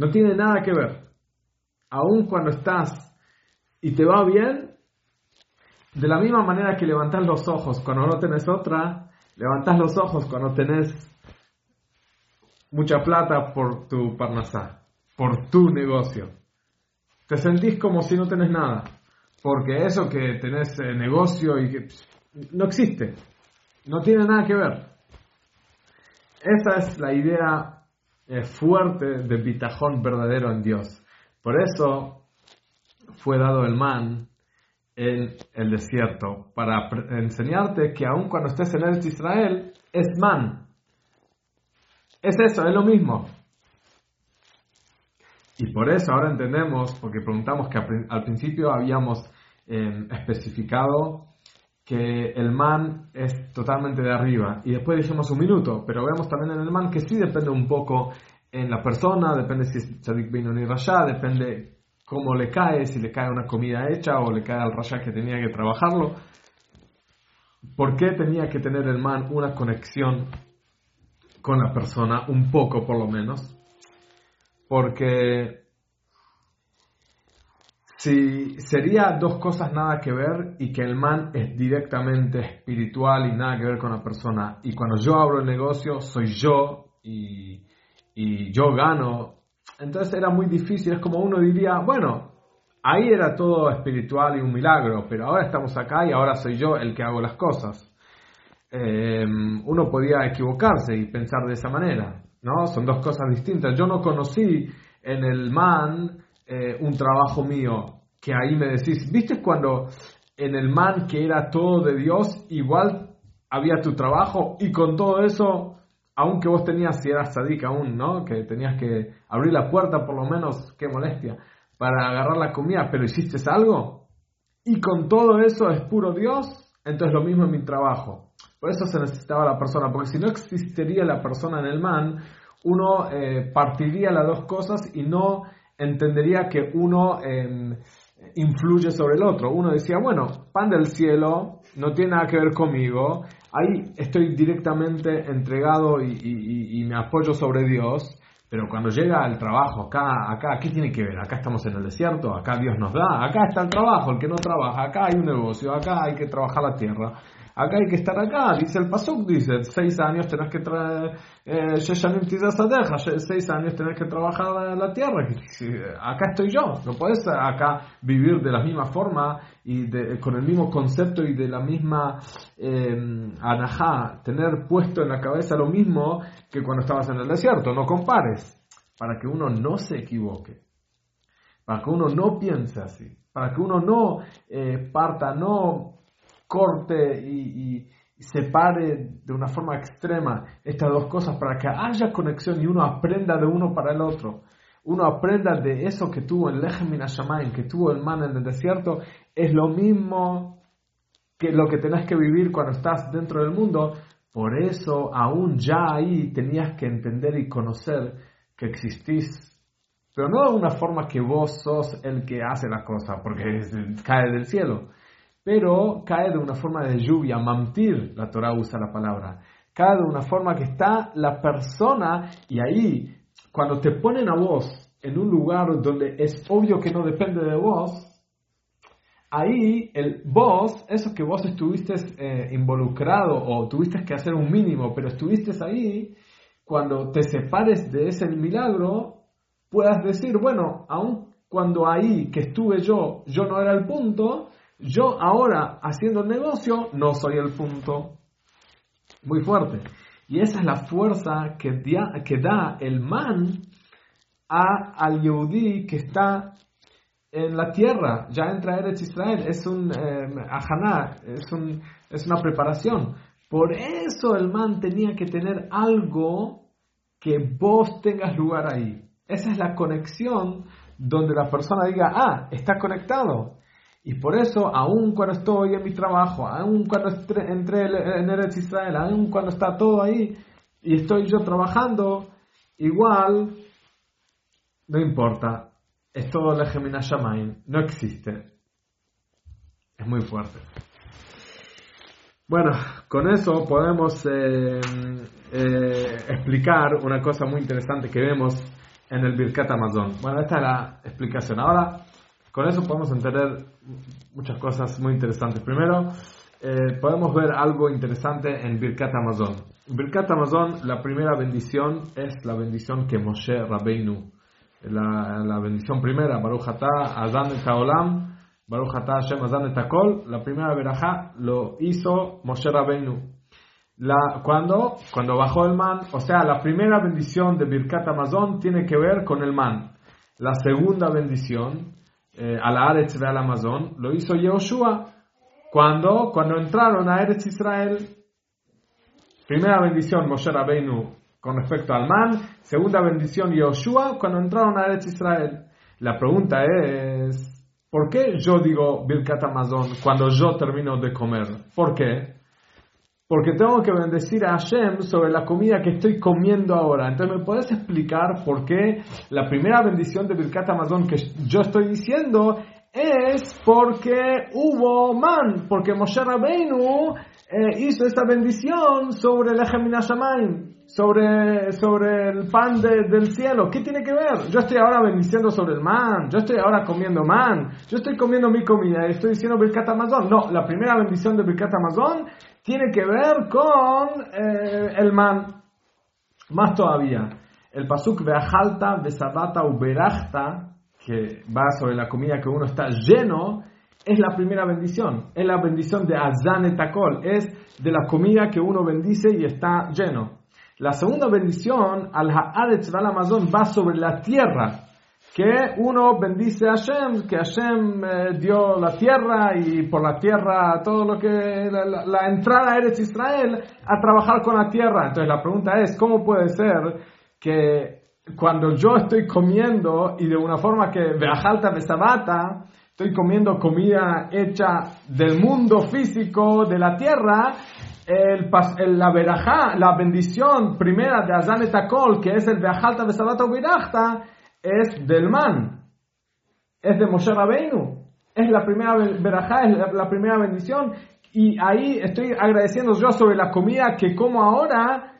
No tiene nada que ver. Aun cuando estás y te va bien, de la misma manera que levantas los ojos cuando no tenés otra, levantas los ojos cuando tenés mucha plata por tu parnasá, por tu negocio. Te sentís como si no tenés nada, porque eso que tenés eh, negocio y que no existe, no tiene nada que ver. Esa es la idea fuerte de bitajón verdadero en Dios. Por eso fue dado el man en el desierto, para enseñarte que aun cuando estés en el Israel, es man. Es eso, es lo mismo. Y por eso ahora entendemos, porque preguntamos que al principio habíamos eh, especificado que el man es totalmente de arriba. Y después dijimos un minuto, pero vemos también en el man que sí depende un poco en la persona, depende si es tzadik bin ni rasha, depende cómo le cae, si le cae una comida hecha o le cae al rasha que tenía que trabajarlo. ¿Por qué tenía que tener el man una conexión con la persona, un poco por lo menos? Porque si sería dos cosas nada que ver y que el man es directamente espiritual y nada que ver con la persona. Y cuando yo abro el negocio, soy yo y, y yo gano. Entonces era muy difícil. Es como uno diría, bueno, ahí era todo espiritual y un milagro, pero ahora estamos acá y ahora soy yo el que hago las cosas. Em, uno podía equivocarse y pensar de esa manera, ¿no? Son dos cosas distintas. Yo no conocí en el man eh, un trabajo mío, que ahí me decís, ¿viste cuando en el man que era todo de Dios, igual había tu trabajo y con todo eso, aunque vos tenías, si eras sadik aún, ¿no? Que tenías que abrir la puerta por lo menos, qué molestia, para agarrar la comida, pero hiciste algo y con todo eso es puro Dios, entonces lo mismo en mi trabajo. Por eso se necesitaba la persona, porque si no existiría la persona en el man, uno eh, partiría las dos cosas y no entendería que uno em, influye sobre el otro. Uno decía, bueno, pan del cielo, no tiene nada que ver conmigo, ahí estoy directamente entregado y, me apoyo sobre Dios, pero cuando llega el trabajo, acá, acá, ¿qué tiene que ver? Acá estamos en el desierto, acá Dios nos da, acá está el trabajo, el que no trabaja, acá hay un negocio, acá hay que trabajar la tierra, acá hay que estar acá, dice el Pasuk, dice, seis años tenés que traer, eh, seis años tenés que trabajar la tierra, acá estoy yo, no puedes acá vivir de la misma forma y con el mismo concepto y de la misma eh, anajá, tener puesto en la cabeza lo mismo que cuando estabas en el desierto, no compares, para que uno no se equivoque, para que uno no piense así, para que uno no eh, parta, no corte y, separe de una forma extrema estas dos cosas para que haya conexión y uno aprenda de uno para el otro. Uno aprenda de eso que tuvo el Lechem que tuvo el man en el desierto, es lo mismo que lo que tenés que vivir cuando estás dentro del mundo. Por eso, aún ya ahí tenías que entender y conocer que existís pero no de una forma que vos sos el que hace la cosa, porque cae del cielo, pero cae de una forma de lluvia, mamtir, la Torah usa la palabra, cae de una forma que está la persona y ahí, cuando te ponen a vos en un lugar donde es obvio que no depende de vos, ahí el vos, eso que vos estuviste eh, involucrado o tuviste que hacer un mínimo, pero estuviste ahí, cuando te separes de ese milagro, puedas decir, bueno, aun cuando ahí que estuve yo, yo no era el punto, yo ahora, haciendo el negocio, no soy el punto. Muy fuerte. Y esa es la fuerza que, que da el man a, al Yehudi que está en la tierra. Ya entra Eretz Israel. Es un eh, es, un, es una preparación. Por eso el man tenía que tener algo que vos tengas lugar ahí. Esa es la conexión donde la persona diga, ah, está conectado. Y por eso, aun cuando estoy en mi trabajo, aun cuando entré en Eretz Israel, aun cuando está todo ahí y estoy yo trabajando, igual, no importa, es todo la Gemina Shamaim, no existe. Es muy fuerte. Bueno, con eso podemos eh, eh, explicar una cosa muy interesante que vemos en el Birkat Amazon. Bueno, esta es la explicación. Ahora, con eso podemos entender muchas cosas muy interesantes. Primero, eh, podemos ver algo interesante en Birkat Amazon. Birkat Amazon, la primera bendición es la bendición que Moshe Rabbeinu, la, la bendición primera, Baruch Atah, Azan Taolam, Baruch Atah Hashem Azan Etakol, la primera verajá lo hizo Moshe Rabbeinu. La, cuando, cuando bajó el man, o sea, la primera bendición de Birkat Amazon tiene que ver con el man. La segunda bendición, eh, a la Aretz de al Amazon, lo hizo Yehoshua. Cuando, cuando entraron a Eretz Israel, primera bendición Moshe Rabbeinu con respecto al man, segunda bendición Yehoshua cuando entraron a Eretz Israel. La pregunta es, ¿Por qué yo digo Birkat Amazon cuando yo termino de comer? ¿Por qué? Porque tengo que bendecir a Hashem sobre la comida que estoy comiendo ahora. Entonces, ¿me puedes explicar por qué la primera bendición de Birkat Amazon que yo estoy diciendo es porque hubo man, porque Moshe Rabbeinu eh, hizo esta bendición sobre el Ejemina sobre, sobre el pan del cielo. ¿Qué tiene que ver? Yo estoy ahora bendiciendo sobre el man, yo estoy ahora comiendo man, yo estoy comiendo mi comida y estoy diciendo Birkat Amazon. No, la primera bendición de Birkat Amazon tiene que ver con eh, el man. Más todavía, el pasuk Beajalta, Besabata Uberachta, que va sobre la comida que uno está lleno, es la primera bendición. Es la bendición de Azan Etakol, es de la comida que uno bendice y está lleno. La segunda bendición, al Haaretz va sobre la tierra. Que uno bendice a Hashem, que Hashem eh, dio la tierra y por la tierra todo lo que. La, entrada a Eretz Israel a trabajar con la tierra. Entonces la pregunta es: ¿cómo puede ser que cuando yo estoy comiendo y de una forma que Beajalta Besabata, estoy comiendo comida hecha del mundo físico, de la tierra, el, la verajá, la bendición primera de Azan Etakol, que es el Beajalta de Sabat es del man, es de Moshe Rabbeinu. Es la primera verajá, es la, primera bendición. Y ahí estoy agradeciendo yo sobre la comida que como ahora,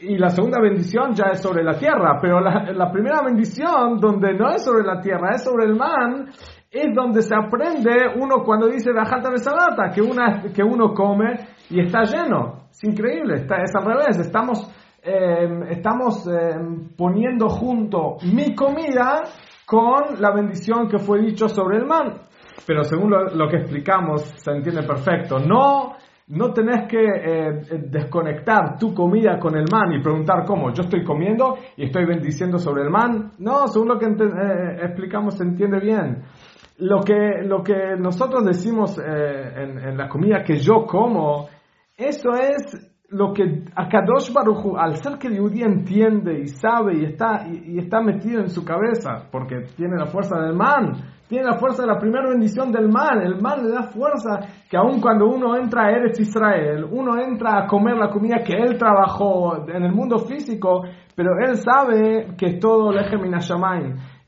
y la segunda bendición ya es sobre la tierra, pero la, primera bendición, donde no es sobre la tierra, es sobre el man, es donde se aprende uno cuando dice la de salata, que, una, que uno come y está lleno. Es increíble, está, es al revés. Estamos, em, estamos em, poniendo junto mi comida con la bendición que fue dicho sobre el man. Pero según lo, que explicamos, se entiende perfecto. No, no tenés que eh, desconectar tu comida con el man y preguntar cómo. Yo estoy comiendo y estoy bendiciendo sobre el man. No, según lo que eh, explicamos, se entiende bien lo que, lo que nosotros decimos eh, en, la comida que yo como, eso es lo que Akadosh Baruch al ser que el judío entiende y sabe y está, y, está metido en su cabeza, porque tiene la fuerza del man, tiene la fuerza de la primera bendición del man, el man le da fuerza que aun cuando uno entra a Eretz Israel, uno entra a comer la comida que él trabajó en el mundo físico, pero él sabe que todo Lechem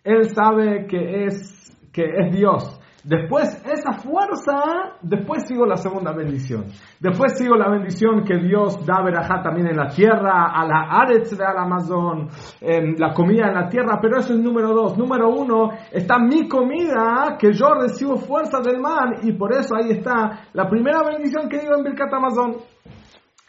él sabe que es que es Dios. Después, esa fuerza, después sigo la segunda bendición. Después sigo la bendición que Dios da verajá también en la tierra, a la Aretz de al Amazon, en la comida en la tierra, pero eso es número dos. Número uno, está mi comida, que yo recibo fuerza del mar, y por eso ahí está la primera bendición que digo en Birkat Amazon.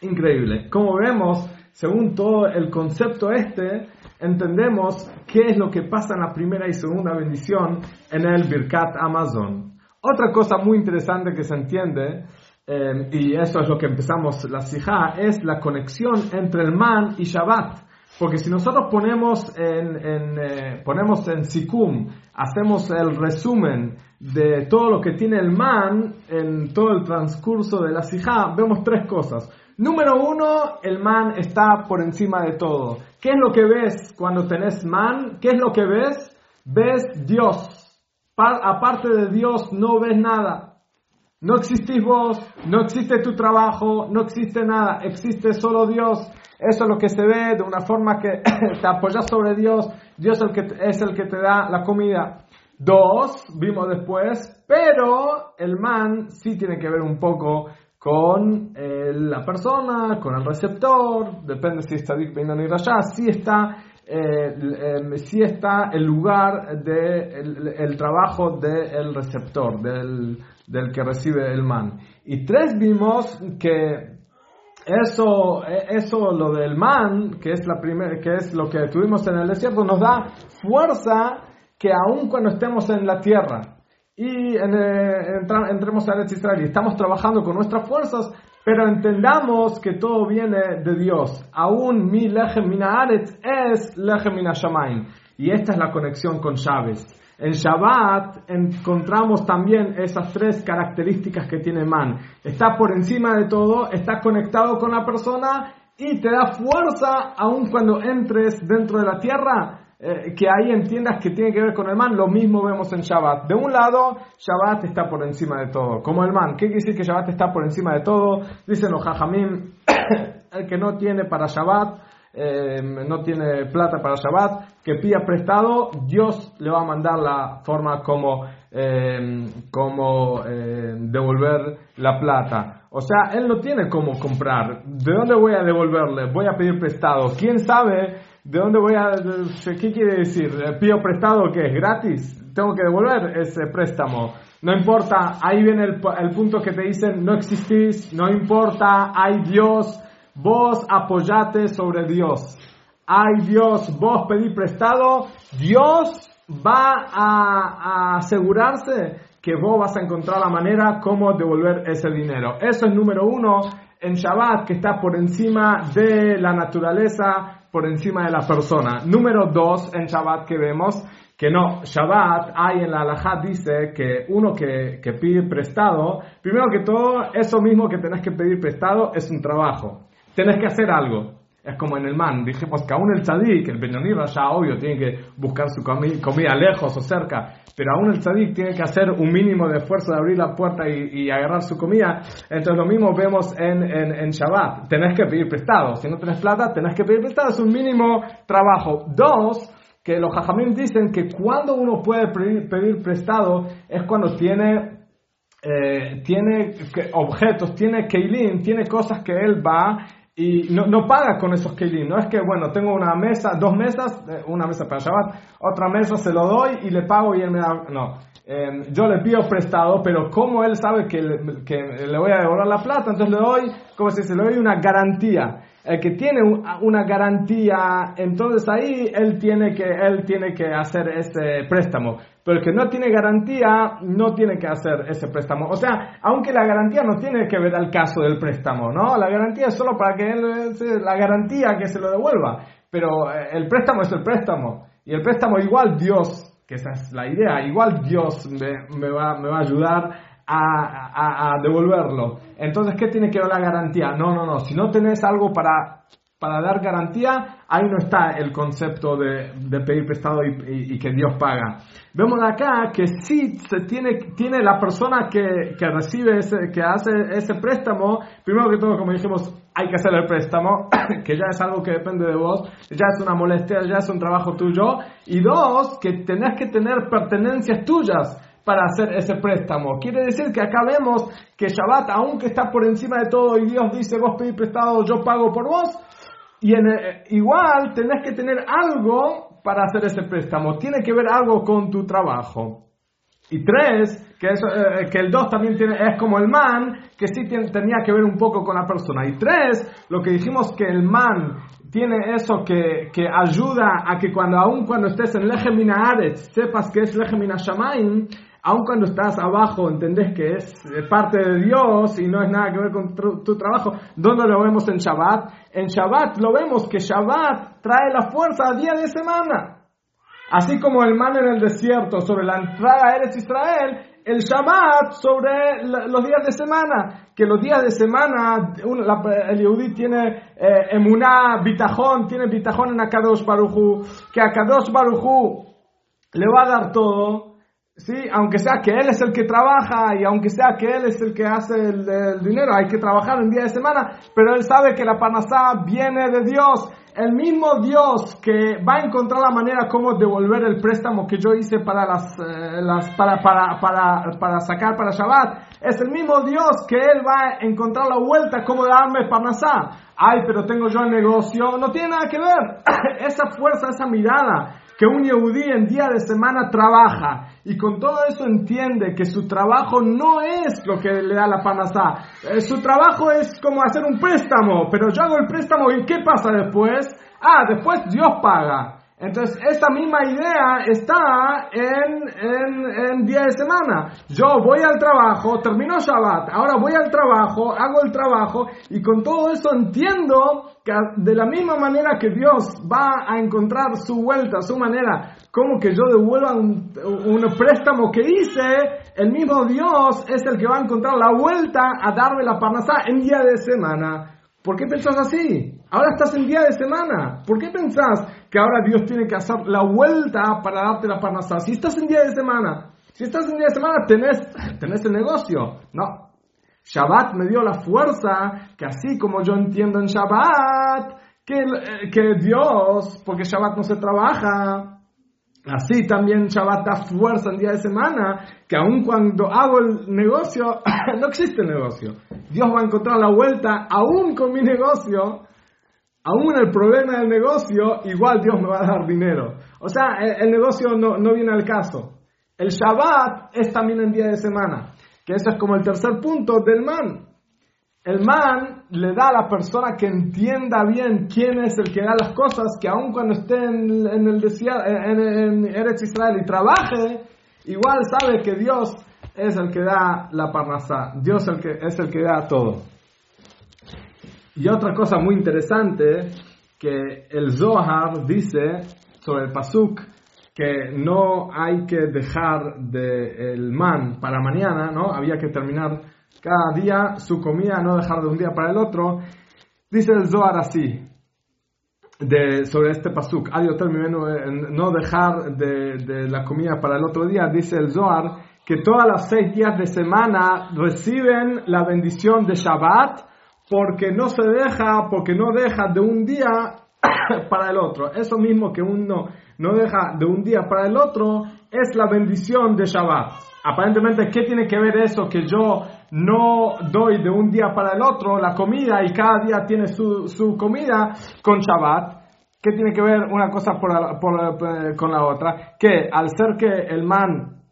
Increíble. Como vemos, según todo el concepto este, entendemos qué es lo que pasa en la primera y segunda bendición en el Birkat Amazon. Otra cosa muy interesante que se entiende, eh, y eso es lo que empezamos la Sijá, es la conexión entre el man y Shabbat. Porque si nosotros ponemos en, en eh, ponemos en Sikum, hacemos el resumen de todo lo que tiene el man en todo el transcurso de la Sijá, vemos tres cosas. Número uno, el man está por encima de todo. ¿Qué es lo que ves cuando tenés man? ¿Qué es lo que ves? Ves Dios. aparte de Dios no ves nada. No existís vos, no existe tu trabajo, no existe nada, existe solo Dios. Eso es lo que se ve de una forma que te apoyas sobre Dios. Dios es el, que, te da la comida. Dos, vimos después, pero el man sí tiene que ver un poco con eh, la persona, con el receptor, depende si está Dik Beinani Rasha, si está, eh, si está el lugar del de el, trabajo del receptor, del, del que recibe el man. Y tres vimos que eso, eso lo del man, que es, la primer, que es lo que tuvimos en el desierto, nos da fuerza que aun cuando estemos en la tierra y en, eh, entremos a Israel y estamos trabajando con nuestras fuerzas, pero entendamos que todo viene de Dios. Aún mi lechem mina es lechem mina. Y esta es la conexión con Chávez. En Shabbat encontramos también esas tres características que tiene Man. Está por encima de todo, está conectado con la persona y te da fuerza aun cuando entres dentro de la tierra, eh, que ahí entiendas que tiene que ver con el man. Lo mismo vemos en Shabbat. De un lado, Shabbat está por encima de todo, como el man. ¿Qué quiere decir que Shabbat está por encima de todo? Dicen los Jajamim, el que no tiene para Shabbat, Em, no tiene plata para Shabbat, que pida prestado, Dios le va a mandar la forma como, em, como em, devolver la plata. O sea, él no tiene cómo comprar. ¿De dónde voy a devolverle? Voy a pedir prestado. ¿Quién sabe de dónde voy a... ¿Qué quiere decir? ¿Pido prestado que es gratis? Tengo que devolver ese préstamo. No importa, ahí viene el, el punto que te dicen, no existís, no importa, hay Dios, vos apoyate sobre Dios. Ay Dios, vos pedí prestado, Dios va a, asegurarse que vos vas a encontrar la manera cómo devolver ese dinero. Eso es número uno en Shabbat, que está por encima de la naturaleza, por encima de la persona. Número dos en Shabbat que vemos que no, Shabbat, hay en la halajá dice que uno que, que pide prestado, primero que todo, eso mismo que tenés que pedir prestado es un trabajo tenés que hacer algo. Es como en el man, dijimos que aún el tzadik, el Benoni ya obvio, tiene que buscar su comida lejos o cerca, pero aún el tzadik tiene que hacer un mínimo de esfuerzo de abrir la puerta y, agarrar su comida. Entonces lo mismo vemos en, en, Shabbat, tenés que pedir prestado. Si no tenés plata, tenés que pedir prestado, es un mínimo trabajo. Dos, que los jajamim dicen que cuando uno puede pedir, prestado es cuando tiene eh, tiene objetos, tiene keilim, tiene cosas que él va y no, no, paga con esos kelim. No es que, bueno, tengo una mesa, dos mesas, eh, una mesa para Shabbat, otra mesa se lo doy y le pago y él me da. No. Em, yo le pido prestado, pero como él sabe que le, que le voy a devolver la plata, entonces le doy, como se dice, le doy una garantía. El que tiene una garantía, entonces ahí él tiene que, él tiene que hacer ese préstamo. Pero el que no tiene garantía, no tiene que hacer ese préstamo. O sea, aunque la garantía no tiene que ver al caso del préstamo, ¿no? La garantía es solo para que él, la garantía que se lo devuelva. Pero eh, el préstamo es el préstamo. Y el préstamo igual Dios, que esa es la idea, igual Dios me, va, me va a ayudar a, devolverlo. Entonces, ¿qué tiene que ver la garantía? No, no, no. Si no tenés algo para, para dar garantía, ahí no está el concepto de, pedir prestado y, que Dios paga. Vemos acá que sí se tiene, tiene la persona que, que recibe ese, que hace ese préstamo, primero que todo, como dijimos, hay que hacer el préstamo, que ya es algo que depende de vos, ya es una molestia, ya es un trabajo tuyo. Y dos, que tenés que tener pertenencias tuyas para hacer ese préstamo. Quiere decir que acá vemos que Shabbat, aunque está por encima de todo y Dios dice, vos pedís prestado, yo pago por vos, y eh, igual tenés que tener algo para hacer ese préstamo. Tiene que ver algo con tu trabajo. Y tres, que, eh, que el dos también es como el man, que sí tenía que ver un poco con la persona. Y tres, lo que dijimos que el man tiene eso que, que ayuda a que cuando, aun cuando estés en Lejemina Aretz, sepas que es Lejemina Shamaim, aun cuando estás abajo, entendés que es parte de Dios y no es nada que ver con tu, trabajo. ¿Dónde lo vemos en Shabbat? En Shabbat lo vemos que Shabbat trae la fuerza a día de semana. Así como el man en el desierto sobre la entrada a Israel, el Shabbat sobre los días de semana. Que los días de semana, el Yehudi tiene eh, emuná, tiene bitajón en Akadosh Baruchu, que Akadosh Baruchu le va a dar todo Sí, aunque sea que él es el que trabaja y aunque sea que él es el que hace el, dinero, hay que trabajar un día de semana, pero él sabe que la panasá viene de Dios. El mismo Dios que va a encontrar la manera como devolver el préstamo que yo hice para las, eh, las para, para, para, para sacar para Shabbat, es el mismo Dios que él va a encontrar la vuelta como darme panasá. Ay, pero tengo yo el negocio, no tiene nada que ver. esa fuerza, esa mirada que un yehudí en día de semana trabaja y con todo eso entiende que su trabajo no es lo que le da la panasá. Eh, su trabajo es como hacer un préstamo, pero yo hago el préstamo y ¿qué pasa después? Ah, después Dios paga. Entonces, esta misma idea está en, en, en, día de semana. Yo voy al trabajo, termino Shabbat, ahora voy al trabajo, hago el trabajo y con todo eso entiendo que de la misma manera que Dios va a encontrar su vuelta, su manera, como que yo devuelva un, un préstamo que hice, el mismo Dios es el que va a encontrar la vuelta a darme la parnasá en día de semana. ¿Por qué pensás así? Ahora estás en día de semana. ¿Por qué pensás que ahora Dios tiene que hacer la vuelta para darte la parnasá? Si estás en día de semana, si estás en día de semana, tenés, tenés el negocio. No. Shabbat me dio la fuerza que así como yo entiendo en Shabbat, que, que Dios, porque Shabbat no se trabaja, Así también Shabbat da fuerza en día de semana, que aun cuando hago el negocio, no existe negocio. Dios va a encontrar la vuelta, aún con mi negocio, aún el problema del negocio, igual Dios me va a dar dinero. O sea, el, negocio no, no, viene al caso. El Shabbat es también en día de semana, que eso es como el tercer punto del man. El man le da a la persona que entienda bien quién es el que da las cosas, que aun cuando esté en, el desierto, en, en Eretz Israel y trabaje, igual sabe que Dios es el que da la parnasá, Dios el que, es el que da todo. Y otra cosa muy interesante, que el Zohar dice sobre el Pasuk, que no hay que dejar de el man para mañana, ¿no? Había que terminar cada día su comida, no dejar de un día para el otro. Dice el Zohar así, de, sobre este pasuk, no dejar de, de, la comida para el otro día, dice el Zohar, que todas las seis días de semana reciben la bendición de Shabbat porque no se deja, porque no deja de un día para el otro. Eso mismo que uno no deja de un día para el otro es la bendición de Shabbat. Aparentemente, ¿qué tiene que ver eso que yo no doy de un día para el otro la comida y cada día tiene su, su comida con Shabbat? ¿Qué tiene que ver una cosa por, por, con la otra? Que al ser que el man,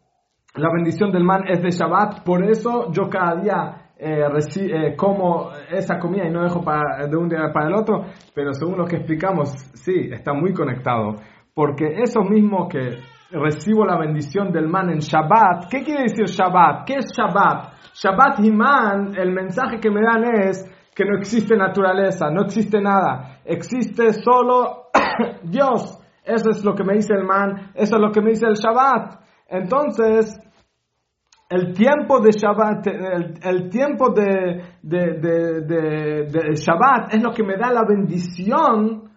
la bendición del man es de Shabbat, por eso yo cada día eh, eh, como esa comida y no dejo para, de un día para el otro, pero según lo que explicamos, sí, está muy conectado. Porque eso mismo que recibo la bendición del man en Shabbat, ¿qué quiere decir Shabbat? ¿Qué es Shabbat? Shabbat y man, el mensaje que me dan es que no existe naturaleza, no existe nada, existe solo Dios. Eso es lo que me dice el man, eso es lo que me dice el Shabbat. Entonces, el tiempo de Shabbat, el, tiempo de, de, es lo que me da la bendición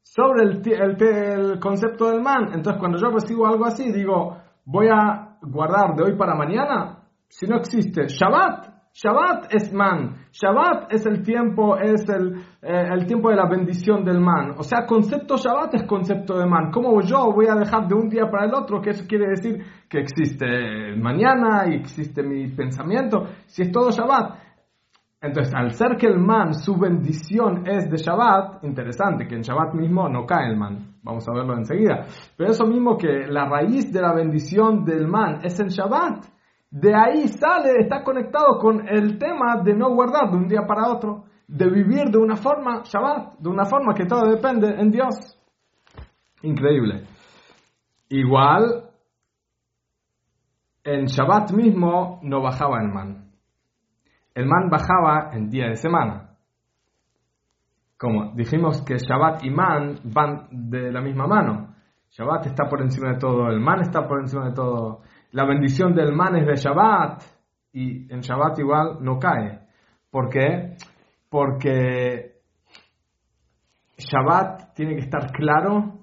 sobre el, concepto del man. Entonces, cuando yo recibo algo así, digo, voy a guardar de hoy para mañana. Si no existe Shabbat, Shabbat es man. Shabbat es el tiempo, es el, eh, el, tiempo de la bendición del man. O sea, concepto Shabbat es concepto de man. ¿Cómo yo voy a dejar de un día para el otro? Que eso quiere decir que existe mañana y existe mi pensamiento. Si es todo Shabbat. Entonces, al ser que el man, su bendición es de Shabbat, interesante que en Shabbat mismo no cae el man, vamos a verlo enseguida, pero eso mismo que la raíz de la bendición del man es en Shabbat, de ahí sale, está conectado con el tema de no guardar de un día para otro, de vivir de una forma Shabbat, de una forma que todo depende en Dios. Increíble. Igual, en Shabbat mismo no bajaba el man. El man bajaba en día de semana. Como dijimos que Shabbat y man van de la misma mano. Shabbat está por encima de todo, el man está por encima de todo. La bendición del man es de Shabbat y en Shabbat igual no cae. ¿Por qué? Porque Shabbat tiene que estar claro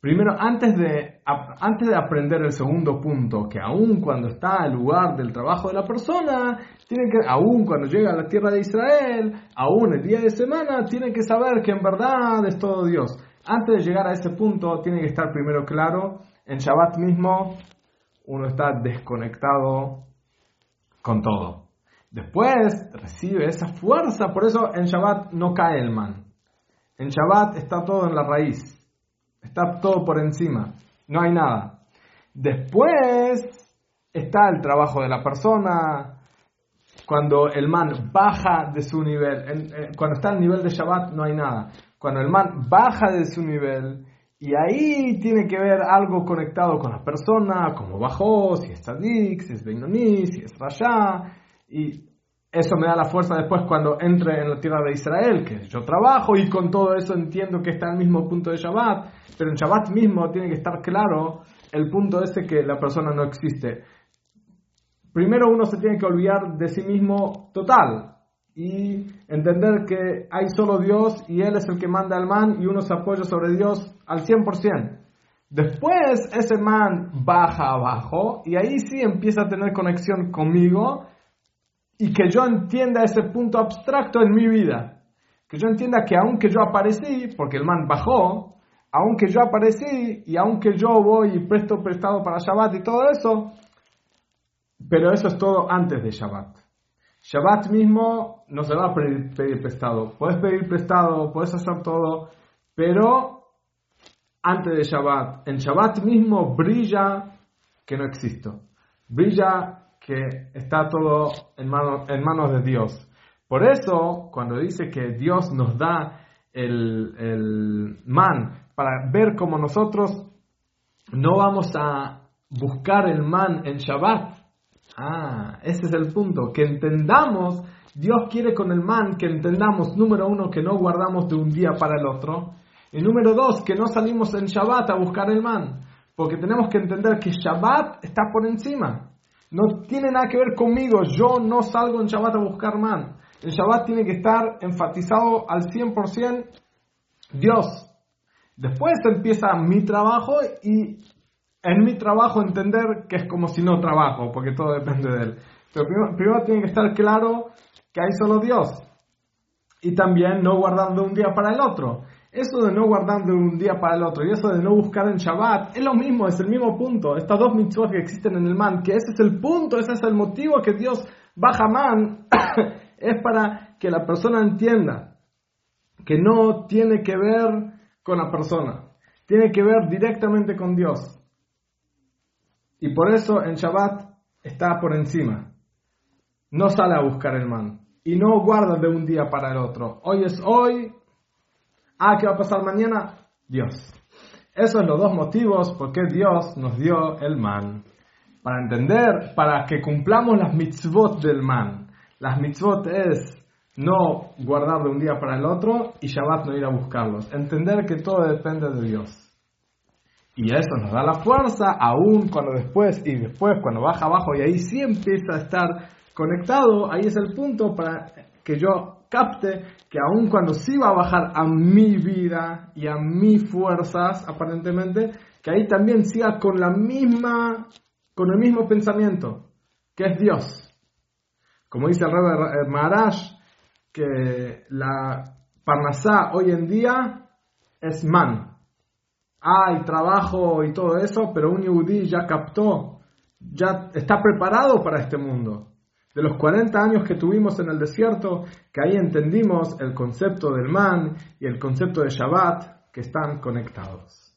Primero, antes de, antes de aprender el segundo punto, que aún cuando está el lugar del trabajo de la persona, tiene que, aún cuando llega a la tierra de Israel, aún el día de semana, tiene que saber que en verdad es todo Dios. Antes de llegar a ese punto, tiene que estar primero claro, en Shabbat mismo, uno está desconectado con todo. Después recibe esa fuerza, por eso en Shabbat no cae el man. En Shabbat está todo en la raíz. Está todo por encima. No hay nada. Después está el trabajo de la persona. Cuando el man baja de su nivel, cuando está al nivel de Shabbat no hay nada. Cuando el man baja de su nivel y ahí tiene que ver algo conectado con la persona, como bajó, si es Tzadik, si es Beinoní, si es Rasha. Y eso me da la fuerza después cuando entre en la tierra de Israel, que yo trabajo y con todo eso entiendo que está al mismo punto de Shabbat, pero en Shabbat mismo tiene que estar claro el punto ese que la persona no existe. Primero uno se tiene que olvidar de sí mismo total y entender que hay solo Dios y Él es el que manda al man y uno se apoya sobre Dios al 100%. Después ese man baja abajo y ahí sí empieza a tener conexión conmigo y que yo entienda ese punto abstracto en mi vida. Que yo entienda que aunque yo aparecí, porque el man bajó, aunque yo aparecí y aunque yo voy y presto prestado para Shabbat y todo eso, pero eso es todo antes de Shabbat. Shabbat mismo no se va a pedir, pedir prestado. Puedes pedir prestado, puedes hacer todo, pero antes de Shabbat. En Shabbat mismo brilla que no existo. Brilla que está todo en, manos de Dios. Por eso, cuando dice que Dios nos da el, el man para ver cómo nosotros no vamos a buscar el man en Shabbat. Ah, ese es el punto, que entendamos, Dios quiere con el man que entendamos, número uno, que no guardamos de un día para el otro, y número dos, que no salimos en Shabbat a buscar el man, porque tenemos que entender que Shabbat está por encima. No tiene nada que ver conmigo. Yo no salgo en Shabbat a buscar man. En Shabbat tiene que estar enfatizado al 100% Dios. Después empieza mi trabajo y en mi trabajo entender que es como si no trabajo, porque todo depende de él. Pero primero, tiene que estar claro que hay solo Dios. Y también no guardando un día para el otro. Eso de no guardar de un día para el otro y eso de no buscar en Shabbat es lo mismo, es el mismo punto. Estas dos mitzvot que existen en el man, que ese es el punto, ese es el motivo que Dios baja man, es para que la persona entienda que no tiene que ver con la persona, tiene que ver directamente con Dios. Y por eso en Shabbat está por encima. No sale a buscar el man y no guarda de un día para el otro. Hoy es hoy, Ah, ¿qué va a pasar mañana? Dios. Esos son los dos motivos por qué Dios nos dio el man. Para entender, para que cumplamos las mitzvot del man. Las mitzvot es no guardar de un día para el otro y Shabbat no ir a buscarlos. Entender que todo depende de Dios. Y eso nos da la fuerza, aún cuando después y después, cuando baja abajo y ahí sí empieza a estar conectado, ahí es el punto para que yo capte que aun cuando sí va a bajar a mi vida y a mis fuerzas, aparentemente, que ahí también siga con la misma, con el mismo pensamiento, que es Dios. Como dice el Rebbe Maharaj, que la Parnasá hoy en día es man. Hay trabajo y todo eso, pero un yudí ya captó, ya está preparado para este mundo. de los 40 años que tuvimos en el desierto, que ahí entendimos el concepto del man y el concepto de Shabbat que están conectados.